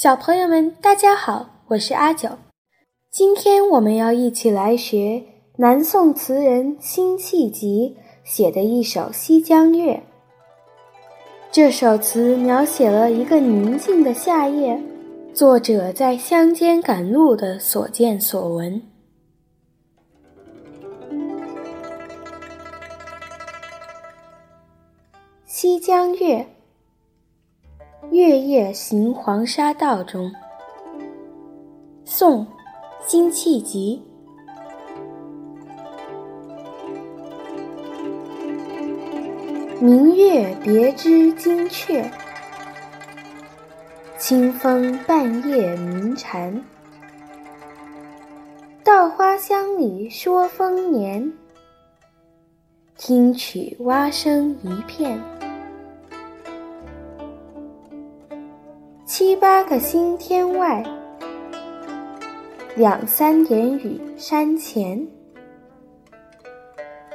小朋友们，大家好，我是阿九。今天我们要一起来学南宋词人辛弃疾写的一首《西江月》。这首词描写了一个宁静的夏夜，作者在乡间赶路的所见所闻。《西江月》月夜行黄沙道中，宋，辛弃疾。明月别枝惊鹊，清风半夜鸣蝉。稻花香里说丰年，听取蛙声一片。七八个星天外，两三点雨山前。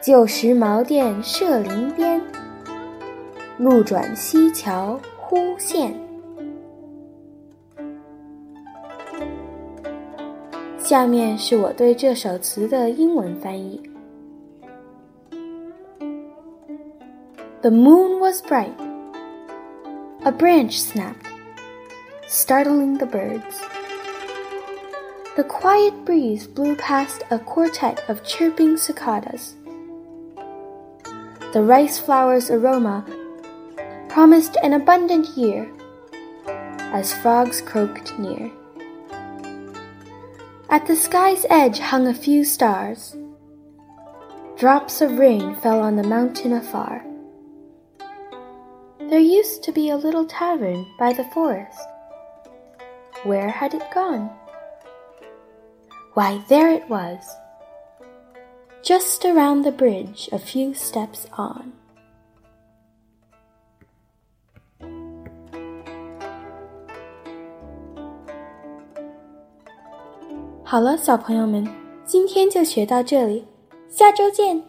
旧时茅店社林边，路转溪桥忽见。下面是我对这首词的英文翻译：The moon was bright, a branch snapped. Startling the birds. The quiet breeze blew past a quartet of chirping cicadas. The rice flower's aroma promised an abundant year as frogs croaked near. At the sky's edge hung a few stars. Drops of rain fell on the mountain afar. There used to be a little tavern by the forest. Where had it gone? Why, there it was, just around the bridge a few steps on. 好了，小朋友们，今天就学到这里，下周见。